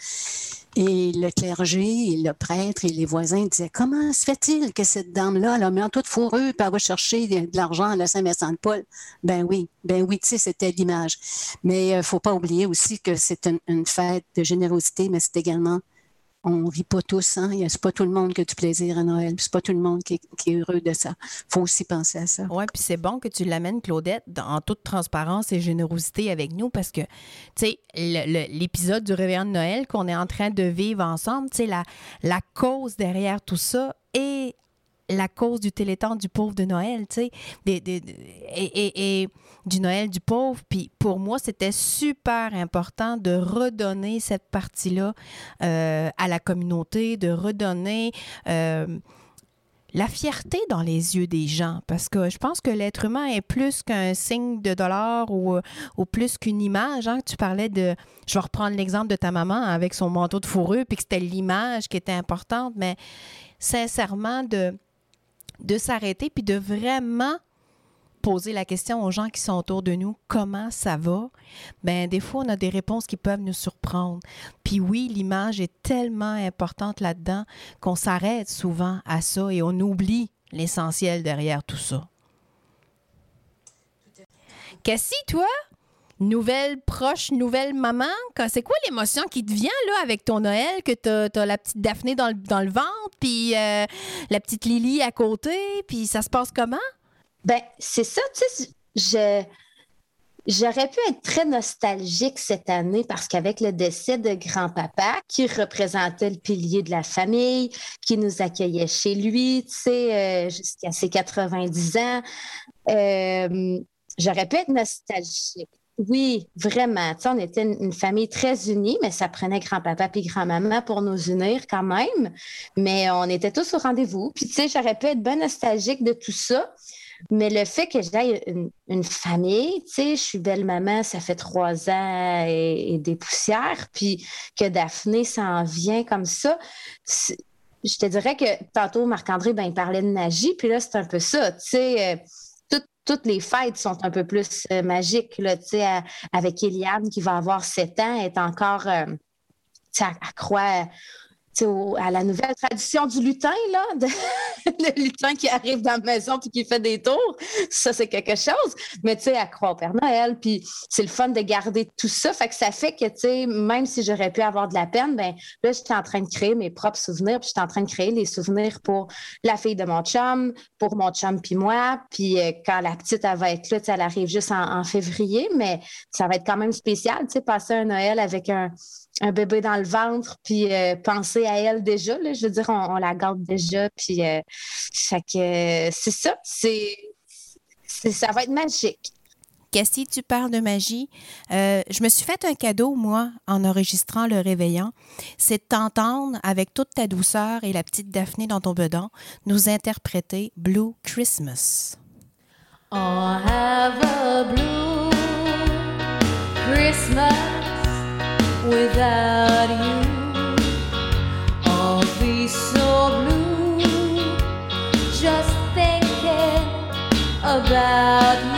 Et le clergé, et le prêtre et les voisins disaient Comment se fait-il que cette dame-là, elle a manteau de fourrure, puis elle chercher de, l'argent à la Saint-Vincent-de-Paul Ben oui, ben oui, tu sais, c'était l'image. Mais il ne faut pas oublier aussi que c'est une fête de générosité, mais c'est également on rit pas tous, hein? C'est pas tout le monde qui a du plaisir à Noël. C'est pas tout le monde qui est, heureux de ça. faut aussi penser à ça.
Oui, puis c'est bon que tu l'amènes, Claudette, en toute transparence et générosité avec nous parce que, tu sais, l'épisode du réveillon de Noël qu'on est en train de vivre ensemble, tu sais, la, la cause derrière tout ça est la cause du téléthon du pauvre de Noël, tu sais, et- et du Noël du pauvre. Puis pour moi, c'était super important de redonner cette partie-là euh, à la communauté, de redonner... euh, la fierté dans les yeux des gens, parce que je pense que l'être humain est plus qu'un signe de dollar ou, ou plus qu'une image. hein. Tu parlais de, je vais reprendre l'exemple de ta maman avec son manteau de fourrure, puis que c'était l'image qui était importante, mais sincèrement, de, de s'arrêter, puis de vraiment poser la question aux gens qui sont autour de nous, comment ça va? Ben, des fois, on a des réponses qui peuvent nous surprendre. Puis oui, l'image est tellement importante là-dedans qu'on s'arrête souvent à ça et on oublie l'essentiel derrière tout ça. Cassie, toi, nouvelle proche, nouvelle maman, c'est quoi l'émotion qui te vient là avec ton Noël, que t'as as la petite Daphné dans le, dans le ventre, puis euh, la petite Lily à côté, puis ça se passe comment?
Ben, c'est ça, tu sais. J'aurais pu être très nostalgique cette année parce qu'avec le décès de grand-papa, qui représentait le pilier de la famille, qui nous accueillait chez lui, tu sais, euh, jusqu'à ses 90 ans, euh, j'aurais pu être nostalgique. Oui, vraiment. Tu sais, on était une, famille très unie, mais ça prenait grand-papa puis grand-maman pour nous unir quand même. Mais on était tous au rendez-vous. Puis, tu sais, j'aurais pu être bien nostalgique de tout ça. Mais le fait que j'ai une, famille, tu sais, je suis belle-maman, ça fait trois ans et, et des poussières, puis que Daphné s'en vient comme ça, je te dirais que tantôt, Marc-André, ben, il parlait de magie, puis là, c'est un peu ça, sais. Euh, tout- toutes les fêtes sont un peu plus euh, magiques, là, à- avec Eliane qui va avoir sept ans, est encore, euh, elle, à la nouvelle tradition du lutin, là, de- le lutin qui arrive dans la maison puis qui fait des tours, ça, c'est quelque chose. Mais tu sais, à croire au Père Noël, puis c'est le fun de garder tout ça. Fait que ça fait que, tu sais, même si j'aurais pu avoir de la peine, ben là, j'étais en train de créer mes propres souvenirs, puis j'étais en train de créer les souvenirs pour la fille de mon chum, pour mon chum puis moi. Puis euh, quand la petite, elle va être là, elle arrive juste en février, mais ça va être quand même spécial, tu sais, passer un Noël avec un, un bébé dans le ventre, puis euh, penser à elle déjà. Là, je veux dire, on, on la garde déjà. Puis, euh, fait que euh, c'est ça. C'est, ça va être magique.
Cassie, tu parles de magie. Euh, je me suis fait un cadeau, moi, en enregistrant le réveillant. C'est de t'entendre, avec toute ta douceur et la petite Daphné dans ton bedon, nous interpréter Blue Christmas.
Oh, have a blue Christmas without you. I'll be so blue just thinking about you.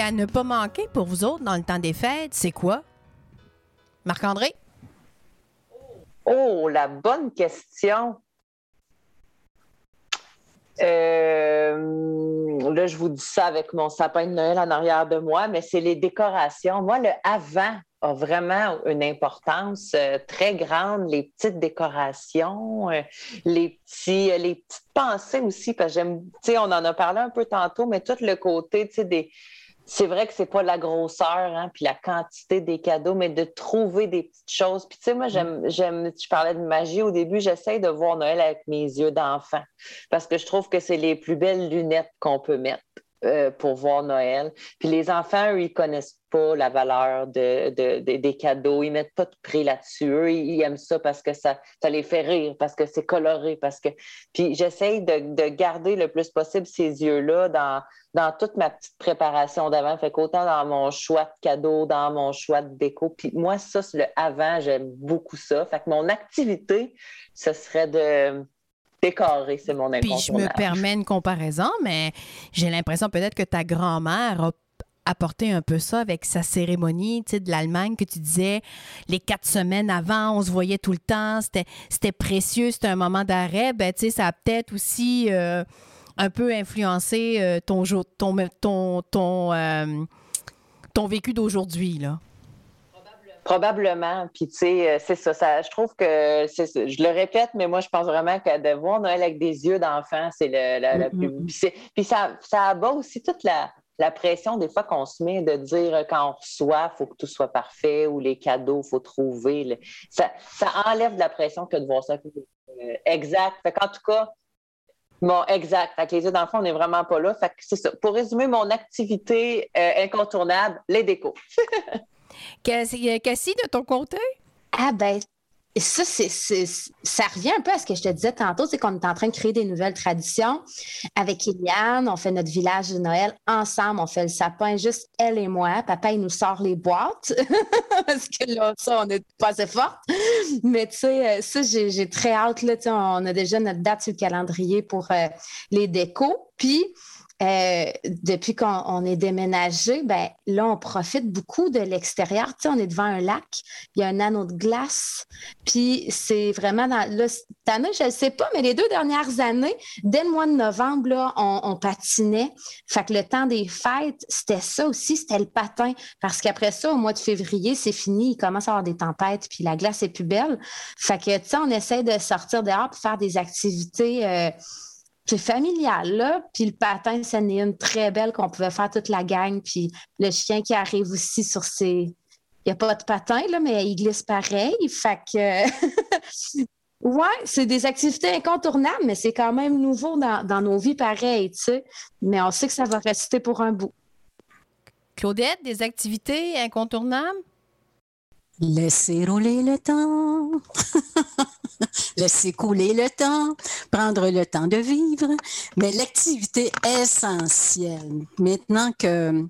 À ne pas manquer pour vous autres dans le temps des fêtes, c'est quoi? Marc-André?
Oh, la bonne question. Euh, là, je vous dis ça avec mon sapin de Noël en arrière de moi, mais c'est les décorations. Moi, le avant a vraiment une importance euh, très grande. Les petites décorations, euh, les petits, les petites pensées aussi, parce que j'aime, tu sais, on en a parlé un peu tantôt, mais tout le côté, tu sais, des, c'est vrai que c'est pas la grosseur, hein, puis la quantité des cadeaux, mais de trouver des petites choses. Puis tu sais, moi, j'aime, j'aime, tu parlais de magie au début, j'essaie de voir Noël avec mes yeux d'enfant, parce que je trouve que c'est les plus belles lunettes qu'on peut mettre. Euh, pour voir Noël. Puis les enfants, eux, ils connaissent pas la valeur de, de- de- des cadeaux. Ils mettent pas de prix là-dessus. Eux, ils, aiment ça parce que ça, les fait rire, parce que c'est coloré, parce que... Puis j'essaye de, de garder le plus possible ces yeux-là dans, dans toute ma petite préparation d'avant. Fait qu'autant dans mon choix de cadeaux, dans mon choix de déco. Puis moi, ça, c'est le avant, j'aime beaucoup ça. Fait que mon activité, ce serait de décorer, c'est mon
Puis je me permets une comparaison, mais j'ai l'impression peut-être que ta grand-mère a apporté un peu ça avec sa cérémonie tu sais, de l'Allemagne que tu disais les quatre semaines avant, on se voyait tout le temps, c'était, précieux, c'était un moment d'arrêt. Ben, tu sais, ça a peut-être aussi euh, un peu influencé euh, ton, jour- ton, ton, ton, euh, ton vécu d'aujourd'hui. Là.
Probablement. Puis, tu sais, euh, c'est ça, ça. Je trouve que, ça. je le répète, mais moi, je pense vraiment que de voir Noël avec des yeux d'enfant, c'est le, la, la plus. Puis, ça, ça abat aussi toute la, la pression des fois qu'on se met de dire euh, quand on reçoit, il faut que tout soit parfait ou les cadeaux, il faut trouver. le- Ça, ça enlève de la pression que de voir ça. Euh, exact. Fait qu'en tout cas, Bon, exact. Fait que les yeux d'enfant, on n'est vraiment pas là. Fait que c'est ça. Pour résumer mon activité euh, incontournable, les décos.
Cassie, de ton côté?
Ah ben, ça, ça revient un peu à ce que je te disais tantôt, c'est qu'on est en train de créer des nouvelles traditions. Avec Eliane, on fait notre village de Noël ensemble, on fait le sapin, juste elle et moi. Papa, il nous sort les boîtes, parce que là, ça, on n'est pas assez forte. Mais tu sais, euh, ça, j'ai, très hâte, là, on a déjà notre date sur le calendrier pour euh, les décos. Puis, euh, depuis qu'on on est déménagé, ben là, on profite beaucoup de l'extérieur. Tu sais, on est devant un lac, il y a un anneau de glace, puis c'est vraiment dans. Là, cette année, je ne sais pas, mais les deux dernières années, dès le mois de novembre, là, on, on patinait. Fait que le temps des fêtes, c'était ça aussi, c'était le patin. Parce qu'après ça, au mois de février, c'est fini, il commence à avoir des tempêtes, puis la glace est plus belle. Fait que, tu sais, on essaie de sortir dehors pour faire des activités. euh, c'est familial, là. Puis le patin, c'en est une très belle qu'on pouvait faire toute la gang. Puis le chien qui arrive aussi sur ses. Il n'y a pas de patin, là, mais il glisse pareil. Fait que. ouais, c'est des activités incontournables, mais c'est quand même nouveau dans, dans nos vies pareilles, tu sais. Mais on sait que ça va rester pour un bout.
Claudette, des activités incontournables?
Laisser rouler le temps. Laisser couler le temps. Prendre le temps de vivre. Mais l'activité essentielle, maintenant que,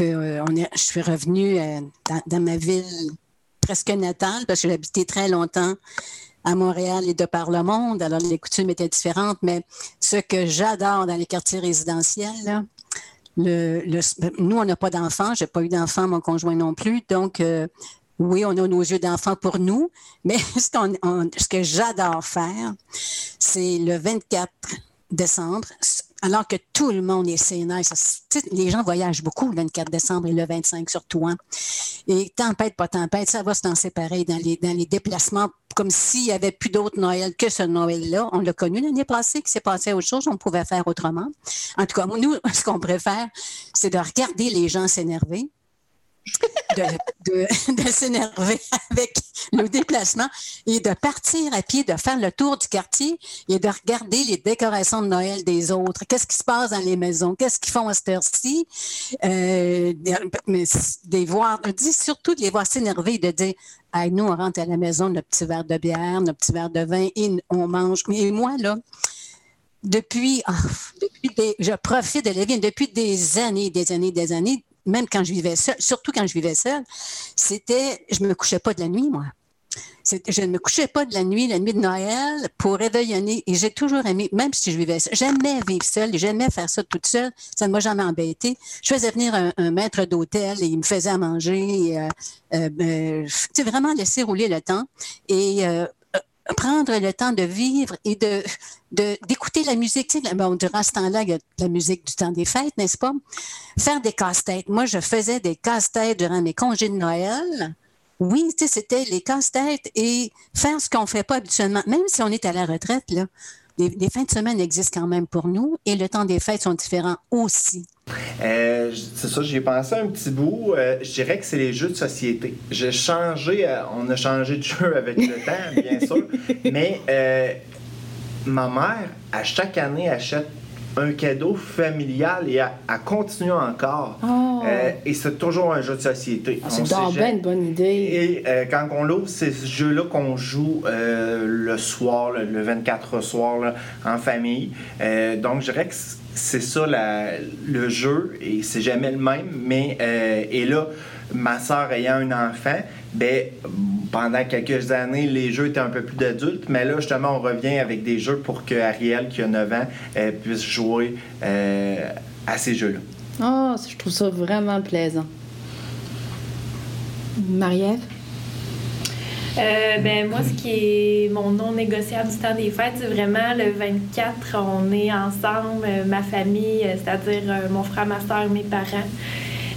euh, je suis revenue euh, dans, ma ville presque natale, parce que j'ai habité très longtemps à Montréal et de par le monde, alors les coutumes étaient différentes, mais ce que j'adore dans les quartiers résidentiels, le- nous, on n'a pas d'enfants. J'ai pas eu d'enfants, mon conjoint non plus. Donc, euh, oui, on a nos yeux d'enfant pour nous, mais ce, que j'adore faire, c'est le 24 décembre, alors que tout le monde est sais, Les gens voyagent beaucoup le 24 décembre et le 25 surtout. Et tempête, pas tempête, ça va se danser pareil dans les, dans les déplacements, comme s'il n'y avait plus d'autres Noël que ce Noël-là. On l'a connu l'année passée, qui s'est passé autre chose, on pouvait faire autrement. En tout cas, nous, ce qu'on préfère, c'est de regarder les gens s'énerver, de, s'énerver avec le déplacement et de partir à pied, de faire le tour du quartier et de regarder les décorations de Noël des autres. Qu'est-ce qui se passe dans les maisons? Qu'est-ce qu'ils font à cette heure-ci? Euh, des voir, surtout de les voir s'énerver et de dire Hey, nous, on rentre à la maison, notre petit verre de bière, notre petit verre de vin et on mange. Mais moi, là, depuis, ah, depuis des- je profite de la vie depuis des années, des années, des années, même quand je vivais seule, surtout quand je vivais seule, c'était, je me couchais pas de la nuit, moi. Je ne me couchais pas de la nuit, la nuit de Noël, pour réveillonner. Et j'ai toujours aimé, même si je vivais seule, j'aimais vivre seule, j'aimais faire ça toute seule. Ça ne m'a jamais embêté. Je faisais venir un, maître d'hôtel et il me faisait manger. et, euh, euh, sais, vraiment laisser rouler le temps. Et euh, prendre le temps de vivre et de d'écouter la musique. Tu sais, bon, durant ce temps-là, il y a la musique du temps des fêtes, n'est-ce pas? Faire des casse-têtes. Moi, je faisais des casse-têtes durant mes congés de Noël. Oui, tu sais, c'était les casse-têtes et faire ce qu'on ne fait pas habituellement. Même si on est à la retraite, là, les, les fins de semaine existent quand même pour nous et le temps des fêtes sont différents aussi.
Euh, c'est ça, j'y ai pensé un petit bout. Euh, je dirais que c'est les jeux de société. J'ai changé, euh, on a changé de jeu avec le temps, bien sûr, mais ma mère, à chaque année, achète un cadeau familial et elle, elle continue encore.
Oh.
Euh, et c'est toujours un jeu de société.
Ah, c'est donc une bonne idée.
et euh, quand on l'ouvre, c'est ce jeu-là qu'on joue euh, le soir, le, le 24 soir, là, en famille. Donc, je dirais que c'est ça la- le jeu, et c'est jamais le même. Mais, et là, ma soeur ayant un enfant, ben, pendant quelques années, les jeux étaient un peu plus d'adultes, mais là, justement, on revient avec des jeux pour que Ariel, qui a 9 ans, euh, puisse jouer euh, à ces jeux-là.
Ah, je trouve ça vraiment plaisant. Marie-Ève?
Euh, ben, moi, ce qui est mon non négociable du temps des fêtes, c'est vraiment le 24, on est ensemble, ma famille, c'est-à-dire mon frère, ma soeur, mes parents.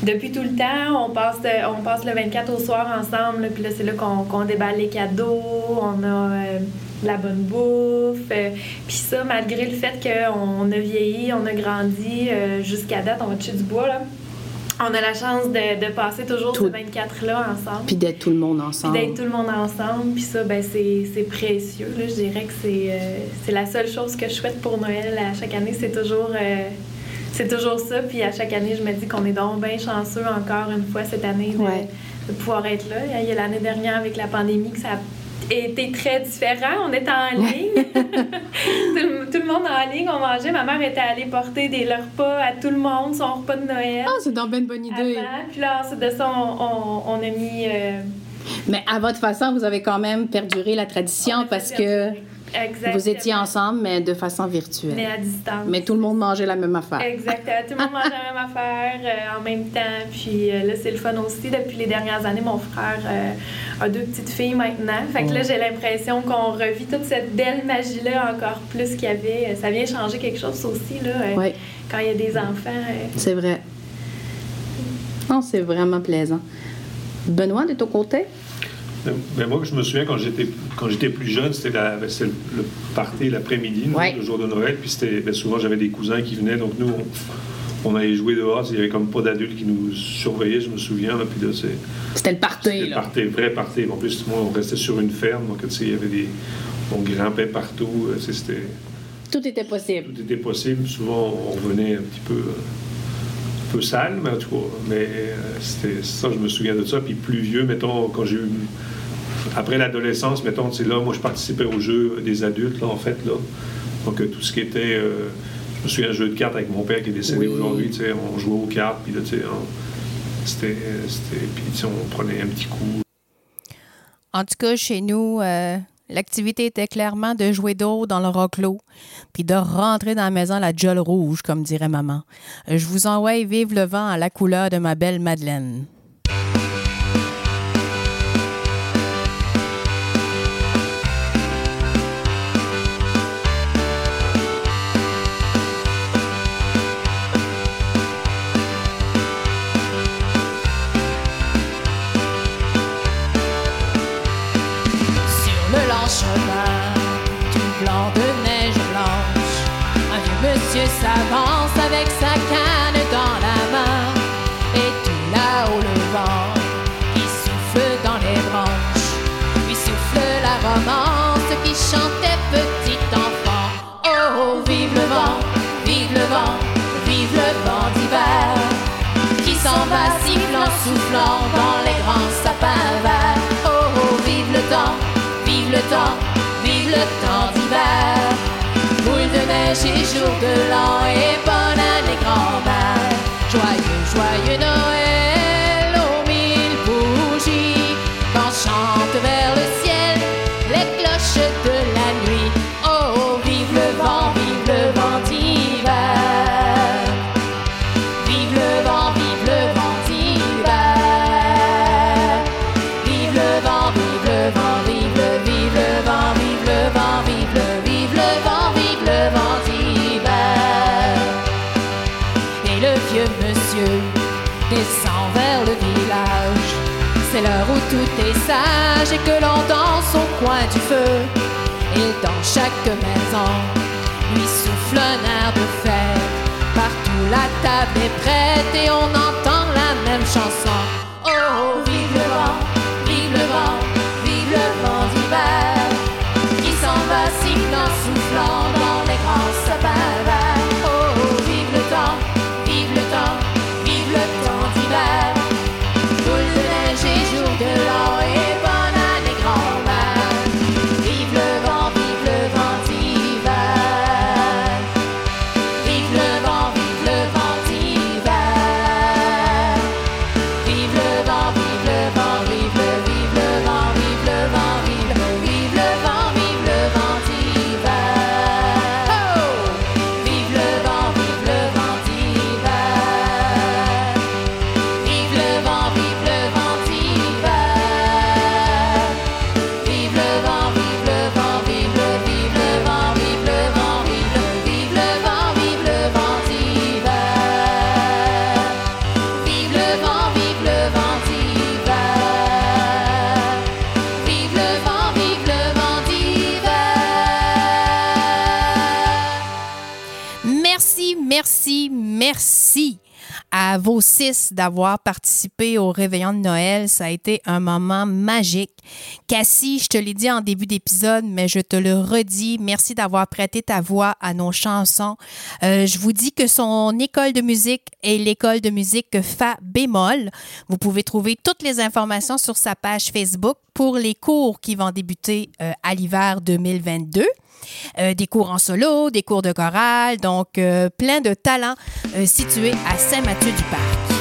Depuis tout le temps, on passe, on passe le 24 au soir ensemble. là, Puis là, c'est là qu'on déballe les cadeaux. On a euh, de la bonne bouffe. euh, Puis ça, malgré le fait qu'on a vieilli, on a grandi, euh, jusqu'à date, on va toucher du bois, là. On a la chance de, de passer toujours
Tout-
ce 24-là ensemble.
Puis d'être tout le monde
Puis
ensemble.
d'être tout le monde ensemble, puis ça, ben, c'est précieux. Là. Je dirais que c'est la seule chose que je souhaite pour Noël à chaque année. C'est toujours, c'est toujours ça. Puis à chaque année, je me dis qu'on est donc bien chanceux encore une fois cette année de,
Ouais.
de pouvoir être là. Il y a l'année dernière avec la pandémie que ça a été très différent. On était en ligne. tout, le, tout le monde en ligne, on mangeait. Ma mère était allée porter des leurs repas à tout le monde, son repas de Noël.
Ah, c'est donc bien une bonne idée.
avant. Puis là, ensuite de ça, on, on- on a mis... euh,
Mais à votre façon, vous avez quand même perduré la tradition parce que
Exactement.
vous étiez ensemble, mais de façon
Mais
virtuelle.
à distance.
Mais tout le monde mangeait la même affaire.
Exactement. Tout le monde mange la même affaire euh, en même temps. Puis euh, là, c'est le fun aussi. Depuis les dernières années, mon frère euh, a deux petites filles maintenant. Fait que là, j'ai l'impression qu'on revit toute cette belle magie-là encore plus qu'il y avait. Ça vient changer quelque chose aussi, là.
Oui,
Quand il y a des enfants.
c'est vrai. Non, c'est vraiment plaisant. Benoît, de ton côté?
Mais moi, je me souviens quand j'étais quand j'étais plus jeune, c'était ben, le, le party l'après-midi,
Ouais.
le jour de Noël. Puis c'était ben, souvent j'avais des cousins qui venaient, donc nous on, on allait jouer dehors. Il y avait comme pas d'adultes qui nous surveillaient, je me souviens. Là, puis là, c'est
C'était le party,
c'était
là.
party, vrai party. En plus, moi, on restait sur une ferme, donc tu sais, il y avait des on grimpait partout. euh, C'était
Tout était possible.
tout était possible. Souvent, on revenait un petit peu, euh, peu sale, mais en tout cas, mais euh, c'était ça, je me souviens de ça. Puis plus vieux, mettons, quand j'ai eu. Après l'adolescence, mettons, c'est là, moi, je participais aux jeux des adultes, là, en fait, là. Donc, euh, tout ce qui était. euh, je me souviens d'un jeu de cartes avec mon père qui est décédé
Oui.
aujourd'hui, tu sais, on jouait aux cartes, puis là, tu sais, c'était- Puis, tu sais, on prenait un petit coup.
En tout cas, chez nous, euh, l'activité était clairement de jouer d'eau dans le roclo, puis de rentrer dans la maison la jolle rouge, comme dirait maman. Je vous envoie vivre le vent à la couleur de ma belle Madeleine. Le temps d'hiver. Boule de neige et jour de l'an et bonne année grand-mère. Joyeux, joyeux Noël descend vers le village. C'est l'heure où tout est sage et que l'on danse au coin du feu. Et dans chaque maison, lui souffle un air de fête. Partout la table est prête et on entend la même chanson. Oh, oh, vive d'avoir participé au réveillon de Noël. Ça a été un moment magique. Cassie, je te l'ai dit en début d'épisode, mais je te le redis. Merci d'avoir prêté ta voix à nos chansons. Euh, je vous dis que son école de musique est l'école de musique Fa bémol. Vous pouvez trouver toutes les informations sur sa page Facebook pour les cours qui vont débuter euh, à l'hiver 2022. Euh, des cours en solo, des cours de chorale, donc plein de talents situés à Saint-Mathieu-du-Parc.